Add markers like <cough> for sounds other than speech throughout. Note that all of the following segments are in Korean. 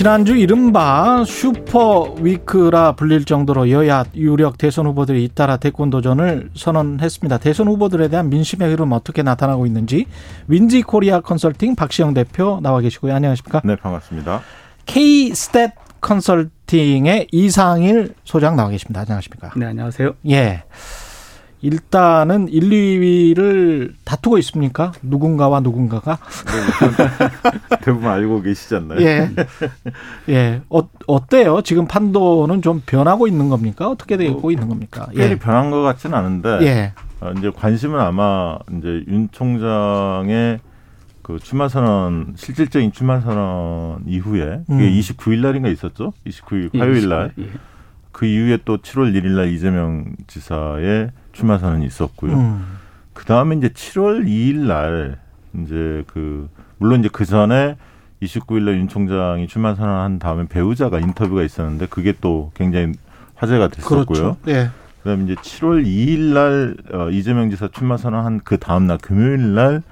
지난주 이른바 슈퍼 위크라 불릴 정도로 여야 유력 대선 후보들이 잇따라 대권 도전을 선언했습니다. 대선 후보들에 대한 민심의 흐름 어떻게 나타나고 있는지 윈지 코리아 컨설팅 박시영 대표 나와 계시고요. 안녕하십니까? 네, 반갑습니다. K-스탯 컨설팅의 이상일 소장 나와 계십니다. 안녕하십니까? 네, 안녕하세요. 예. 일단은 1, 2위를 다투고 있습니까? 누군가와 누군가가? 네, 대부분 알고 계시지 않나요? 예. 예. 어, 어때요? 지금 판도는 좀 변하고 있는 겁니까? 어떻게 되고 뭐, 있는 겁니까? 특별히 예. 변한 것 같지는 않은데. 예. 어, 이제 관심은 아마 이제 윤 총장의 그 출마 선언 실질적인 출마 선언 이후에 그게 음. 29일 날인가 있었죠? 29일 화요일 날. 예. 그 이후에 또 7월 1일 날 이재명 지사의 출마 선언이 있었고요. 음. 그 다음에 이제 7월 2일 날 이제 그 물론 이제 그 전에 29일 날 윤 총장이 출마 선언한 다음에 배우자가 인터뷰가 있었는데 그게 또 굉장히 화제가 됐었고요. 그렇죠. 예. 그다음에 이제 7월 2일 날 어, 이재명 지사 출마 선언한 그 다음 날 금요일 날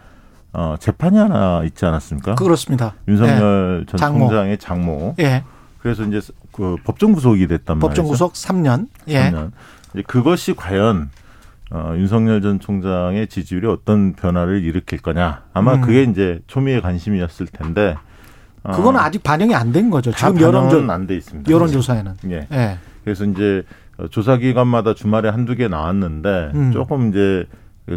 어, 재판이 하나 있지 않았습니까? 그렇습니다. 윤석열 예. 전 장모. 총장의 장모. 예. 그래서 이제 그 법정 구속이 됐단 법정 말이죠. 법정 구속 3년. 예. 3년. 이제 그것이 과연 어, 윤석열 전 총장의 지지율이 어떤 변화를 일으킬 거냐. 아마 음. 그게 이제 초미의 관심이었을 텐데. 어, 그건 아직 반영이 안 된 거죠. 지금 여론조 안돼 있습니다. 여론조사에는. 예. 예. 그래서 이제 조사 기관마다 주말에 한두 개 나왔는데 음. 조금 이제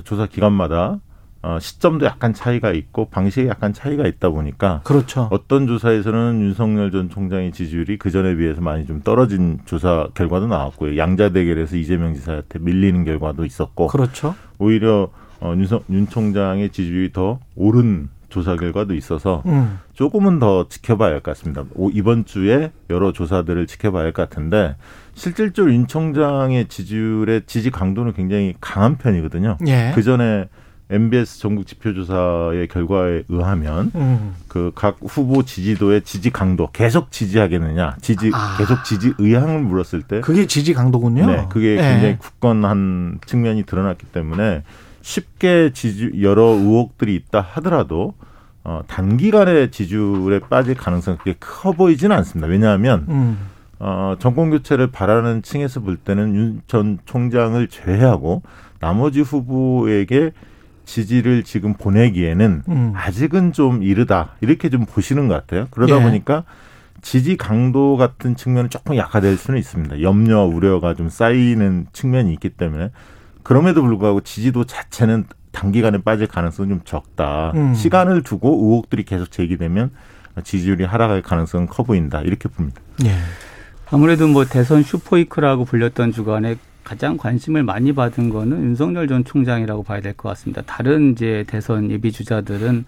조사 기관마다 어, 시점도 약간 차이가 있고 방식에 약간 차이가 있다 보니까 그렇죠. 어떤 조사에서는 윤석열 전 총장의 지지율이 그 전에 비해서 많이 좀 떨어진 조사 결과도 나왔고요. 양자 대결에서 이재명 지사한테 밀리는 결과도 있었고 그렇죠. 오히려 어, 윤석, 윤 총장의 지지율이 더 오른 조사 결과도 있어서 음. 조금은 더 지켜봐야 할 것 같습니다. 오, 이번 주에 여러 조사들을 지켜봐야 할 것 같은데 실질적으로 윤 총장의 지지율의 지지 강도는 굉장히 강한 편이거든요. 예. 그 전에 MBS 전국 지표조사의 결과에 의하면 음. 그각 후보 지지도의 지지 강도 계속 지지하겠느냐, 지지 아. 계속 지지 의향을 물었을 때 그게 지지 강도군요. 네, 그게 네. 굉장히 굳건한 측면이 드러났기 때문에 쉽게 지지 여러 의혹들이 있다 하더라도 어, 단기간에 지지율에 빠질 가능성이 그렇게 커 보이지는 않습니다. 왜냐하면 음. 어, 정권 교체를 바라는 층에서 볼 때는 윤 전 총장을 제외하고 나머지 후보에게 지지를 지금 보내기에는 음. 아직은 좀 이르다 이렇게 좀 보시는 것 같아요. 그러다 예. 보니까 지지 강도 같은 측면은 조금 약화될 수는 있습니다. 염려, 우려가 좀 쌓이는 측면이 있기 때문에 그럼에도 불구하고 지지도 자체는 단기간에 빠질 가능성은 좀 적다. 음. 시간을 두고 의혹들이 계속 제기되면 지지율이 하락할 가능성은 커 보인다. 이렇게 봅니다. 예. 아무래도 뭐 대선 슈퍼이크라고 불렸던 주간에 가장 관심을 많이 받은 거는 윤석열 전 총장이라고 봐야 될 것 같습니다. 다른 이제 대선 예비 주자들은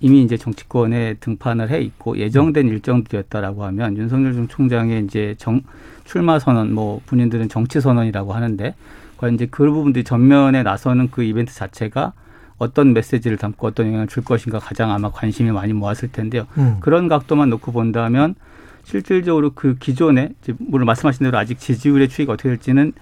이미 이제 정치권에 등판을 해 있고 예정된 일정들이었다라고 하면 윤석열 전 총장의 이제 정 출마 선언 뭐 본인들은 정치 선언이라고 하는데 과연 이제 그 부분들이 전면에 나서는 그 이벤트 자체가 어떤 메시지를 담고 어떤 영향을 줄 것인가 가장 아마 관심이 많이 모았을 텐데요. 음. 그런 각도만 놓고 본다면 실질적으로 그 기존에 물론 말씀하신 대로 아직 지지율의 추이가 어떻게 될지는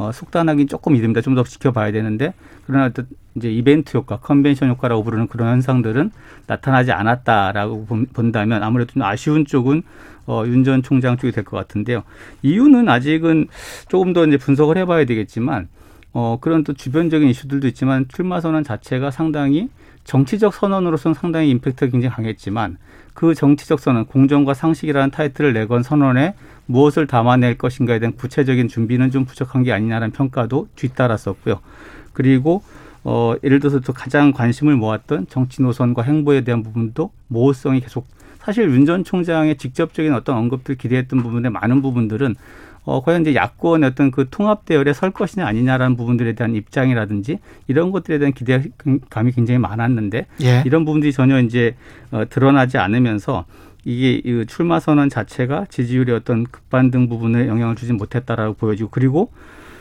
어, 속단하기 조금 이릅니다. 좀 더 지켜봐야 되는데 그러나 이제 이벤트 효과, 컨벤션 효과라고 부르는 그런 현상들은 나타나지 않았다라고 본다면 아무래도 좀 아쉬운 쪽은 어, 윤 전 총장 쪽이 될 것 같은데요. 이유는 아직은 조금 더 이제 분석을 해봐야 되겠지만 어, 그런 또 주변적인 이슈들도 있지만 출마 선언 자체가 상당히 정치적 선언으로서는 상당히 임팩트가 굉장히 강했지만 그 정치적 선언, 공정과 상식이라는 타이틀을 내건 선언에 무엇을 담아낼 것인가에 대한 구체적인 준비는 좀 부족한 게 아니냐라는 평가도 뒤따랐었고요. 그리고 어, 예를 들어서 또 가장 관심을 모았던 정치 노선과 행보에 대한 부분도 모호성이 계속 사실 윤 전 총장의 직접적인 어떤 언급들 기대했던 부분의 많은 부분들은 어, 과연 이제 야권의 어떤 그 통합 대열에 설 것이냐 아니냐라는 부분들에 대한 입장이라든지 이런 것들에 대한 기대감이 굉장히 많았는데 예. 이런 부분들이 전혀 이제 어, 드러나지 않으면서 이게 이 출마 선언 자체가 지지율의 어떤 급반등 부분에 영향을 주지 못했다라고 보여지고 그리고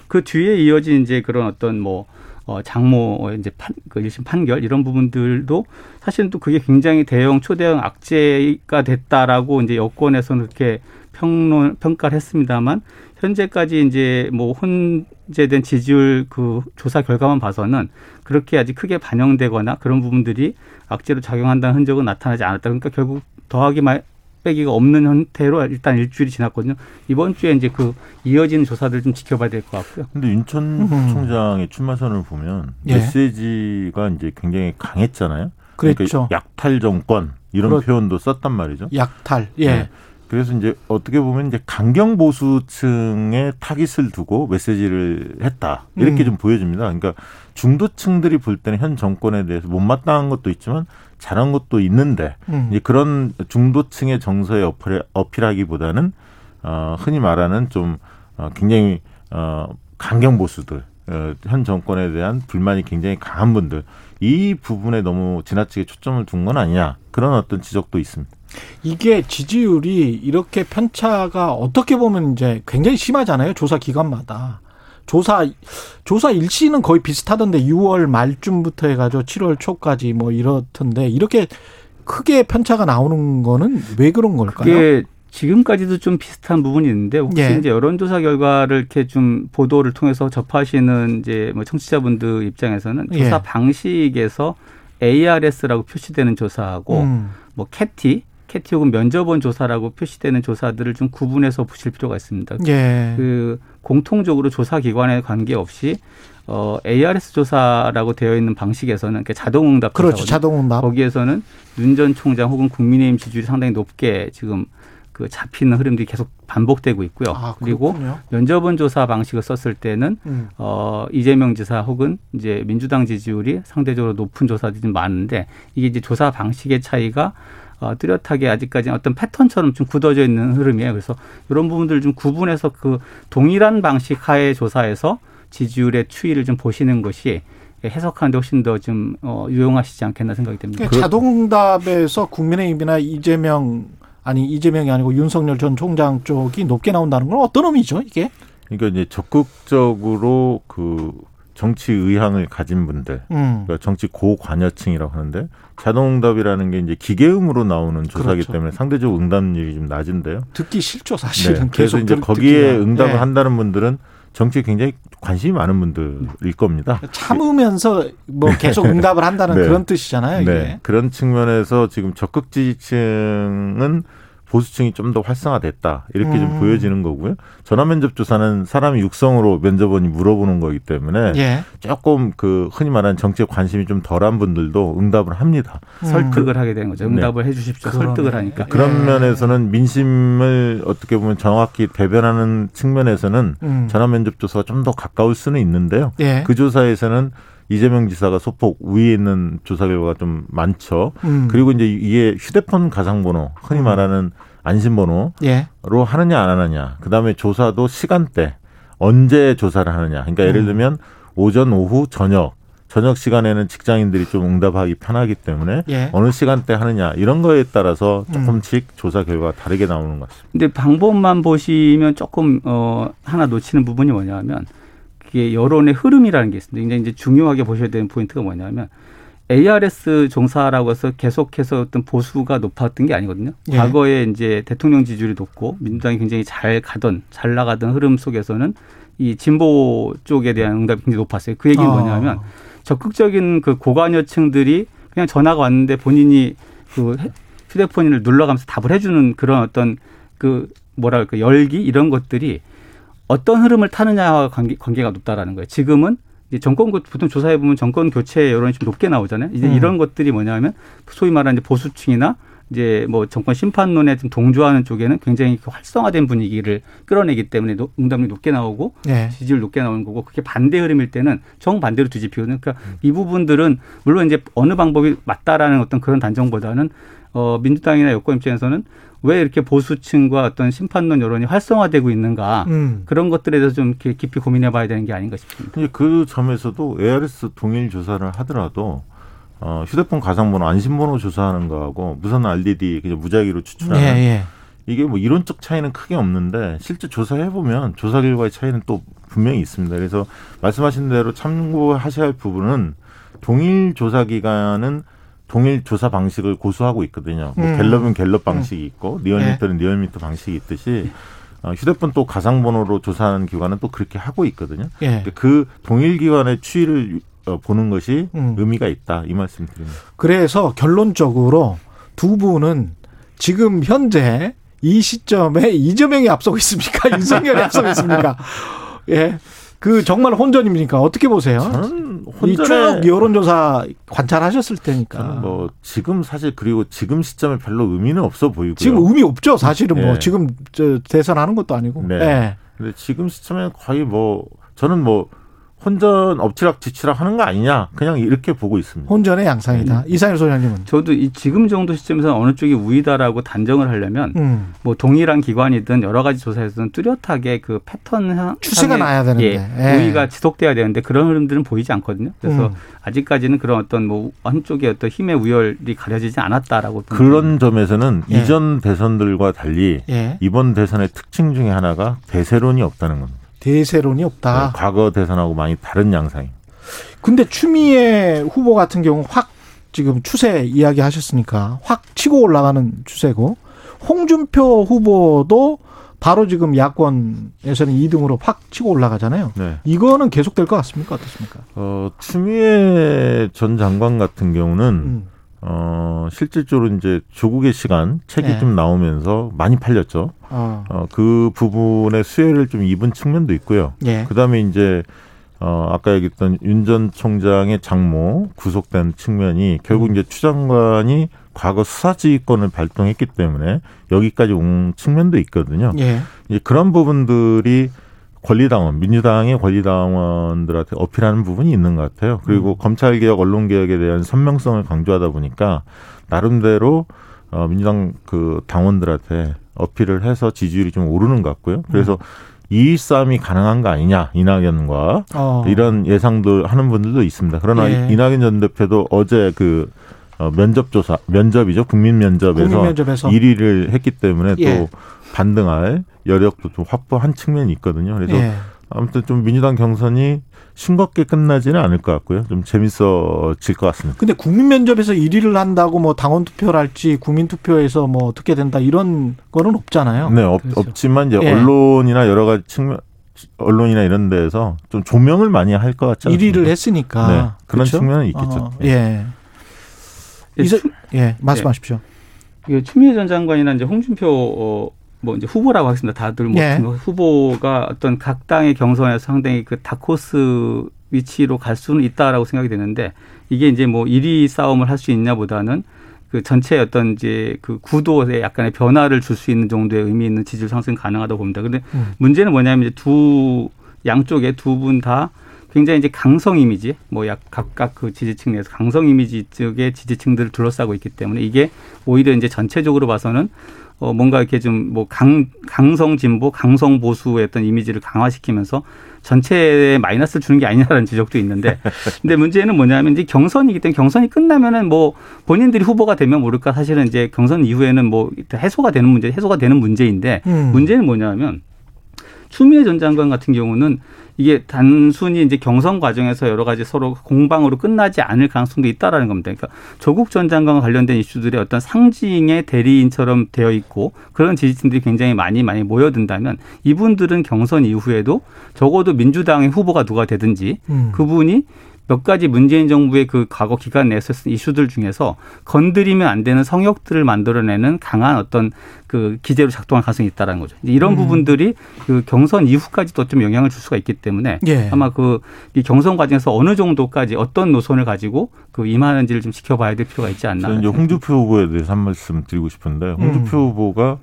그 뒤에 이어진 이제 그런 어떤 뭐 어, 장모 이제 판, 그 1심 판결 이런 부분들도 사실은 또 그게 굉장히 대형 초대형 악재가 됐다라고 이제 여권에서는 그렇게 평론 평가를 했습니다만 현재까지 이제 뭐 혼재된 지지율 그 조사 결과만 봐서는 그렇게 아직 크게 반영되거나 그런 부분들이 악재로 작용한다는 흔적은 나타나지 않았다. 그러니까 결국 더하기 말 빼기가 없는 형태로 일단 일주일이 지났거든요. 이번 주에 이제 그 이어지는 조사들 좀 지켜봐야 될 것 같고요. 근데 윤천 음. 총장의 출마선을 보면 예. 메시지가 이제 굉장히 강했잖아요. 그랬죠. 그러니까 약탈 정권 이런 그렇- 표현도 썼단 말이죠. 약탈. 예. 네. 그래서 이제 어떻게 보면 이제 강경 보수층에 타깃을 두고 메시지를 했다 이렇게 음. 좀 보여집니다. 그러니까 중도층들이 볼 때는 현 정권에 대해서 못마땅한 것도 있지만 잘한 것도 있는데 음. 이제 그런 중도층의 정서에 어필, 어필하기보다는 어, 흔히 말하는 좀 어, 굉장히 어, 강경 보수들 어, 현 정권에 대한 불만이 굉장히 강한 분들 이 부분에 너무 지나치게 초점을 둔 건 아니냐 그런 어떤 지적도 있습니다. 이게 지지율이 이렇게 편차가 어떻게 보면 이제 굉장히 심하잖아요. 조사 기간마다. 조사 조사 일시는 거의 비슷하던데 6월 말쯤부터 해가지고 7월 초까지 뭐 이렇던데 이렇게 크게 편차가 나오는 거는 왜 그런 걸까요? 그게 지금까지도 좀 비슷한 부분이 있는데 혹시 예. 이제 여론조사 결과를 이렇게 좀 보도를 통해서 접하시는 이제 뭐 청취자분들 입장에서는 조사 예. 방식에서 ARS라고 표시되는 조사하고 음. 뭐 캐티, 캐티 혹은 면접원 조사라고 표시되는 조사들을 좀 구분해서 보실 필요가 있습니다. 예. 그 공통적으로 조사 기관에 관계없이 어 ARS 조사라고 되어 있는 방식에서는 그 자동응답 그렇죠. 자동응답. 거기에서는 윤 전 총장 혹은 국민의힘 지지율이 상당히 높게 지금 그 잡히는 흐름들이 계속 반복되고 있고요. 아, 그리고. 면접원 조사 방식을 썼을 때는 음. 어 이재명 지사 혹은 이제 민주당 지지율이 상대적으로 높은 조사들이 좀 많은데 이게 이제 조사 방식의 차이가 어, 뚜렷하게 아직까지 어떤 패턴처럼 좀 굳어져 있는 흐름이에요. 그래서 이런 부분들을 좀 구분해서 그 동일한 방식 하에 조사해서 지지율의 추이를 좀 보시는 것이 해석하는데 훨씬 더좀 어, 유용하시지 않겠나 생각이 됩니다. 그러니까 자동응답에서 국민의힘이나 이재명 아니 이재명이 아니고 윤석열 전 총장 쪽이 높게 나온다는 건 어떤 의미죠 이게? 그러니까 이제 적극적으로 그 정치 의향을 가진 분들, 음. 그러니까 정치 고관여층이라고 하는데 자동응답이라는 게 이제 기계음으로 나오는 조사기 그렇죠. 때문에 상대적으로 응답률이 좀 낮은데요. 듣기 싫죠 사실은. 네. 그래서 계속 이제 들- 거기에. 응답을 예. 한다는 분들은 정치에 굉장히 관심이 많은 분들일 겁니다. 참으면서 뭐 계속 응답을 한다는 네. 그런 뜻이잖아요. 이게. 네. 그런 측면에서 지금 적극 지지층은 보수층이 좀 더 활성화됐다. 이렇게 음. 좀 보여지는 거고요. 전화 면접 조사는 사람이 육성으로 면접원이 물어보는 거기 때문에 예. 조금 그 흔히 말하는 정치에 관심이 좀 덜한 분들도 응답을 합니다. 설득을 하게 되는 거죠. 네. 응답을 해 주십시오. 그러네. 설득을 하니까. 그런 예. 면에서는 민심을 어떻게 보면 정확히 대변하는 측면에서는 음. 전화 면접 조사가 좀 더 가까울 수는 있는데요. 예. 그 조사에서는 이재명 지사가 소폭 위에 있는 조사 결과가 좀 많죠. 음. 그리고 이제 이게 휴대폰 가상번호, 흔히 음. 말하는 안심번호로 예. 하느냐 안 하느냐. 그다음에 조사도 시간대 언제 조사를 하느냐. 그러니까 예를 음. 들면 오전, 오후, 저녁. 저녁 시간에는 직장인들이 좀 응답하기 편하기 때문에 예. 어느 시간대 하느냐 이런 거에 따라서 음. 조금씩 조사 결과가 다르게 나오는 것 같습니다. 근데 방법만 보시면 조금 어 하나 놓치는 부분이 뭐냐면 그게 여론의 흐름이라는 게 있습니다. 굉장히 이제 중요하게 보셔야 되는 포인트가 뭐냐면 ARS 종사라고 해서 계속해서 어떤 보수가 높았던 게 아니거든요. 예. 과거에 이제 대통령 지지율이 높고 민주당이 굉장히 잘 가던 잘 나가던 흐름 속에서는 이 진보 쪽에 대한 응답이 굉장히 높았어요. 그 얘기는 아. 뭐냐면 적극적인 그 고관여층들이 그냥 전화가 왔는데 본인이 그 헤- 휴대폰을 눌러가면서 답을 해주는 그런 어떤 그 뭐랄까 열기 이런 것들이 어떤 흐름을 타느냐와 관계, 관계가 높다라는 거예요. 지금은 이제 정권 교- 보통 조사해 보면 정권 교체 여론이 좀 높게 나오잖아요. 이제 음. 이런 것들이 뭐냐면 소위 말하는 보수층이나 이제 뭐 정권 심판론에 좀 동조하는 쪽에는 굉장히 그 활성화된 분위기를 끌어내기 때문에 노- 응답률이 높게 나오고 예. 지지율 높게 나오는 거고 그게 반대 흐름일 때는 정반대로 뒤집히거든요. 그러니까 이 부분들은 물론 이제 어느 방법이 맞다라는 어떤 그런 단정보다는 어 민주당이나 여권 입장에서는 왜 이렇게 보수층과 어떤 심판론 여론이 활성화되고 있는가 음. 그런 것들에 대해서 좀 이렇게 깊이 고민해 봐야 되는 게 아닌가 싶습니다. 근데 그 점에서도 ARS 동일 조사를 하더라도 어, 휴대폰 가상번호 안심번호 조사하는 거하고 무선 RDD 그냥 무작위로 예, 추출하는 예. 이게 뭐 이론적 차이는 크게 없는데 실제 조사해 보면 조사 결과의 차이는 또 분명히 있습니다. 그래서 말씀하신 대로 참고하셔야 할 부분은 동일 조사 기관은 동일 조사 방식을 고수하고 있거든요. 뭐 음. 갤럽은 갤럽 방식이 있고 리얼미터는 네. 리얼미터 방식이 있듯이 어, 휴대폰 또 가상번호로 조사하는 기관은 또 그렇게 하고 있거든요. 예. 근데 그 동일 기관의 추이를 어, 보는 것이 음. 의미가 있다 이 말씀 드립니다. 그래서 결론적으로 두 분은 지금 현재 이 시점에 이재명이 앞서고 있습니까? <laughs> 윤석열이 앞서고 있습니까? 예. 그 정말 혼전입니까? 어떻게 보세요? 저는 혼전에 여론조사 관찰하셨을 테니까. 뭐 지금 사실 그리고 지금 시점에 별로 의미는 없어 보이고요. 지금 의미 없죠. 사실은 뭐 예. 지금 저 대선하는 것도 아니고. 네. 예. 근데 지금 시점에 거의 뭐 저는 뭐 혼전 엎치락 뒤치락 하는 거 아니냐 그냥 이렇게 보고 있습니다. 혼전의 양상이다. 이상일 소장님은. 저도 이 지금 정도 시점에서 어느 쪽이 우위다라고 단정을 하려면 음. 뭐 동일한 기관이든 여러 가지 조사에서는 뚜렷하게 그 패턴 상- 추세가 나야 되는데. 예, 예. 우위가 지속돼야 되는데 그런 흐름들은 보이지 않거든요. 그래서 음. 아직까지는 그런 어떤 뭐 한쪽의 어떤 힘의 우열이 가려지지 않았다라고 좀 그런 점에서는 예. 이전 대선들과 달리 예. 이번 대선의 특징 중에 하나가 대세론이 없다는 겁니다. 대세론이 없다. 네, 과거 대선하고 많이 다른 양상이. 근데 추미애 후보 같은 경우 확 지금 추세 이야기 하셨으니까 확 치고 올라가는 추세고 홍준표 후보도 바로 지금 야권에서는 2등으로 확 치고 올라가잖아요. 네. 이거는 계속될 것 같습니까? 어떻습니까? 어, 추미애 전 장관 같은 경우는 음. 어, 실질적으로 이제 조국의 시간 책이 네. 좀 나오면서 많이 팔렸죠. 어. 어, 그 부분의 수혜를 좀 입은 측면도 있고요. 예. 그 다음에 이제, 어, 아까 얘기했던 윤 전 총장의 장모 구속된 측면이 결국 음. 이제 추 장관이 과거 수사지휘권을 발동했기 때문에 여기까지 온 측면도 있거든요. 예. 이제 그런 부분들이 권리당원, 민주당의 권리당원들한테 어필하는 부분이 있는 것 같아요. 그리고 음. 검찰개혁, 언론개혁에 대한 선명성을 강조하다 보니까 나름대로 어, 민주당 그 당원들한테 어필을 해서 지지율이 좀 오르는 것 같고요. 그래서 이 싸움이 가능한 거 아니냐, 이낙연과 어. 이런 예상들 하는 분들도 있습니다. 그러나 예. 이낙연 전 대표도 어제 그 어, 면접 조사, 면접이죠. 국민 면접에서 국민 면접에서 1위를 했기 때문에 예. 또 반등할 여력도 좀 확보한 측면이 있거든요. 그래서 예. 아무튼 좀 민주당 경선이 싱겁게 끝나지는 않을 것 같고요. 좀 재밌어질 것 같습니다. 근데 국민 면접에서 1위를 한다고 뭐 당원 투표를 할지 국민 투표에서 뭐 어떻게 된다 이런 거는 없잖아요. 네, 없, 그렇죠. 없지만 이제 예. 언론이나 여러 가지 측면, 언론이나 이런 데에서 좀 조명을 많이 할 것 같지 않습니까? 1위를 했으니까. 네, 그런 그렇죠? 측면은 있겠죠. 어, 예. 예, 이제 추- 예, 말씀하십시오. 이게 추미애 전 장관이나 이제 홍준표 어, 뭐 이제 후보라고 하겠습니다. 다들 뭐 예. 후보가 어떤 각 당의 경선에서 상당히 그 다코스 위치로 갈 수는 있다라고 생각이 되는데 이게 이제 뭐 1위 싸움을 할 수 있냐보다는 그 전체 어떤 이제 그 구도에 약간의 변화를 줄 수 있는 정도의 의미 있는 지지율 상승 가능하다고 봅니다. 근데 음. 문제는 뭐냐면 이제 두 양쪽에 두 분 다 굉장히 이제 강성 이미지, 뭐 약 각각 그 지지층 내에서 강성 이미지 쪽의 지지층들을 둘러싸고 있기 때문에 이게 오히려 이제 전체적으로 봐서는 어 뭔가 이렇게 좀 뭐 강 강성 진보, 강성 보수의 어떤 이미지를 강화시키면서 전체에 마이너스를 주는 게 아니냐라는 지적도 있는데 <laughs> 근데 문제는 뭐냐면 이제 경선이기 때문에 경선이 끝나면은 뭐 본인들이 후보가 되면 모를까 사실은 이제 경선 이후에는 뭐 해소가 되는 문제, 해소가 되는 문제인데 음. 문제는 뭐냐면 추미애 전 장관 같은 경우는 이게 단순히 이제 경선 과정에서 여러 가지 서로 공방으로 끝나지 않을 가능성도 있다라는 겁니다. 그러니까 조국 전 장관과 관련된 이슈들의 어떤 상징의 대리인처럼 되어 있고 그런 지지층들이 굉장히 많이 많이 모여든다면 이분들은 경선 이후에도 적어도 민주당의 후보가 누가 되든지 음. 그분이 몇 가지 문재인 정부의 그 과거 기간 내에서 쓴 이슈들 중에서 건드리면 안 되는 성역들을 만들어내는 강한 어떤 그 기제로 작동할 가능성이 있다라는 거죠. 이제 이런 음. 부분들이 그 경선 이후까지도 좀 영향을 줄 수가 있기 때문에 예. 아마 그 이 경선 과정에서 어느 정도까지 어떤 노선을 가지고 그 임하는지를 좀 지켜봐야 될 필요가 있지 않나. 저는 이제 홍준표 후보에 대해서 한 말씀 드리고 싶은데 홍준표 음. 후보가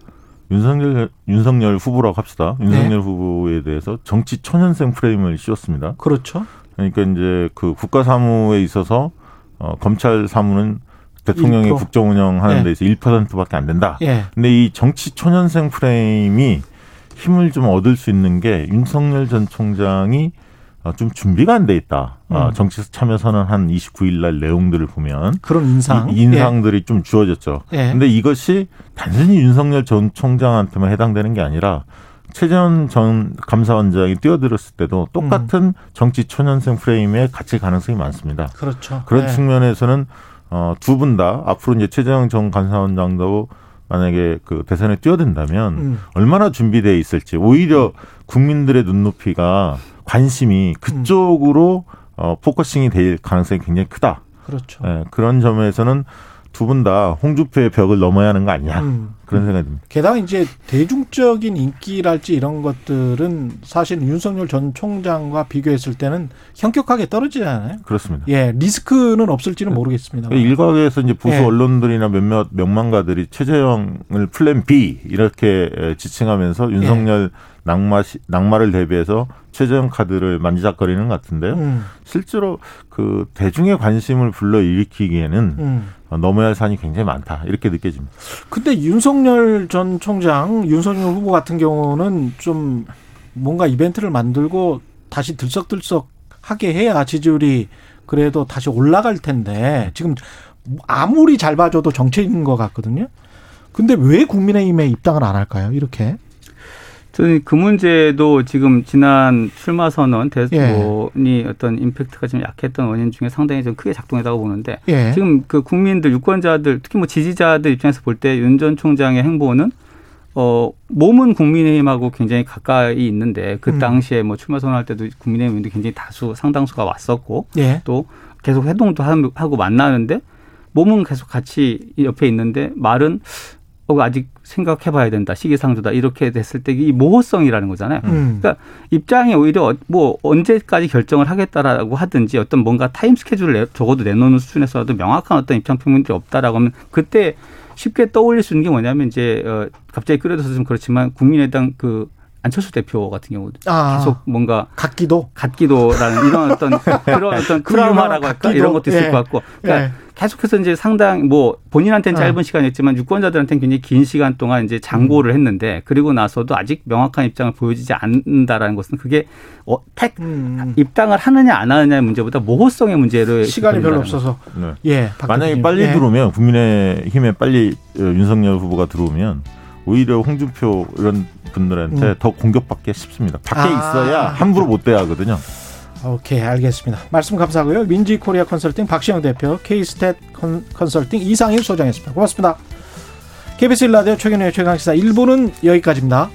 윤석열 윤석열 후보라고 합시다. 네. 윤석열 후보에 대해서 정치 초년생 프레임을 씌웠습니다. 그렇죠. 그러니까 이제 그 국가 사무에 있어서 어, 검찰 사무는 대통령이 1%. 국정 운영하는 예. 데서 1%밖에 안 된다. 예. 근데 이 정치 초년생 프레임이 힘을 좀 얻을 수 있는 게 윤석열 전 총장이 어, 좀 준비가 안 돼 있다. 어, 음. 정치 참여 선언 한 29일 날 내용들을 보면 그런 인상. 이, 인상들이 좀 주어졌죠. 예. 근데 이것이 단순히 윤석열 전 총장한테만 해당되는 게 아니라 최재형 전 감사원장이 뛰어들었을 때도 똑같은 음. 정치 초년생 프레임에 갇힐 가능성이 많습니다. 예. 그렇죠. 그런 예. 측면에서는 어, 두 분 다 앞으로 이제 최재형 전 감사원장도 만약에 그 대선에 뛰어든다면 음. 얼마나 준비되어 있을지 오히려 국민들의 눈높이가 관심이 그쪽으로 어, focusing이 될 가능성이 굉장히 크다. 그렇죠. 예, 그런 점에서는 두 분 다 홍주표의 벽을 넘어야 하는 거 아니냐 음. 그런 생각이 듭니다. 게다가 이제 대중적인 인기랄지 이런 것들은 사실 윤석열 전 총장과 비교했을 때는 현격하게 떨어지잖아요. 그렇습니다. 예, 리스크는 없을지는 모르겠습니다. 일각에서 이제 보수 예. 언론들이나 몇몇 명망가들이 최재형을 플랜 B 이렇게 에, 지칭하면서 윤석열 예. 낙마 시- 낙마를 대비해서 최재형 카드를 만지작거리는 것 같은데요. 음, 실제로 그 대중의 관심을 불러 일으키기에는 음. 어, 넘어야 할 산이 굉장히 많다 이렇게 느껴집니다. 근데 윤석 열 전 총장, 윤석열 후보 같은 경우는 좀 뭔가 이벤트를 만들고 다시 들썩들썩 하게 해야 지지율이 그래도 다시 올라갈 텐데 지금 아무리 잘 봐줘도 정체인 것 같거든요. 근데 왜 국민의힘에 입당을 안 할까요? 이렇게. 저는 그 문제도 지금 지난 출마 선언 예. 대선이 어떤 임팩트가 좀 약했던 원인 중에 상당히 좀 크게 작동했다고 보는데 예. 지금 그 국민들 유권자들 특히 뭐 지지자들 입장에서 볼 때 윤 전 총장의 행보는 어 몸은 국민의힘하고 굉장히 가까이 있는데 그 음. 당시에 뭐 출마 선언할 때도 국민의힘도 굉장히 다수 상당수가 왔었고 예. 또 계속 회동도 함- 하고 만나는데 몸은 계속 같이 옆에 있는데 말은 어 아직 생각해봐야 된다 시기상조다 이렇게 됐을 때 이 모호성이라는 거잖아요. 음. 그러니까 입장이 오히려 어- 뭐 언제까지 결정을 하겠다라고 하든지 어떤 뭔가 타임 스케줄을 내- 적어도 내놓는 수준에서도 명확한 어떤 입장 표명들이 없다라고 하면 그때 쉽게 떠올릴 수 있는 게 뭐냐면 이제 어 갑자기 끌어들어서 좀 그렇지만 국민의당 그 안철수 대표 같은 경우도 아. 계속 뭔가 각기도. 같기도라는 이런 어떤 <laughs> 그런 어떤 그 트라우마라고 할까 같기도. 이런 것도 있을 예. 것 같고 그러니까 예. 계속해서 이제 상당 뭐 본인한테는 어. 짧은 시간이었지만 유권자들한테는 굉장히 긴 시간 동안 이제 장고를 했는데 그리고 나서도 아직 명확한 입장을 보여주지 않는다라는 것은 그게 어, 택 음. 입당을 하느냐 안 하느냐의 문제보다 모호성의 문제로 시간이 별로. 없어서. 네. 예. 박 만약에. 빨리 예. 들어오면 국민의힘에 빨리 어, 윤석열 후보가 들어오면 오히려 홍준표 이런 분들한테 음. 더 공격받기 쉽습니다. 밖에 아. 있어야 함부로 못 대하거든요. 오케이 알겠습니다. 말씀 감사하고요. 윈지 코리아 컨설팅 박시영 대표, 컨- 컨설팅 이상일 소장이었습니다. 고맙습니다. KBS 일라디오 최경영의 최강시사 1부는 여기까지입니다.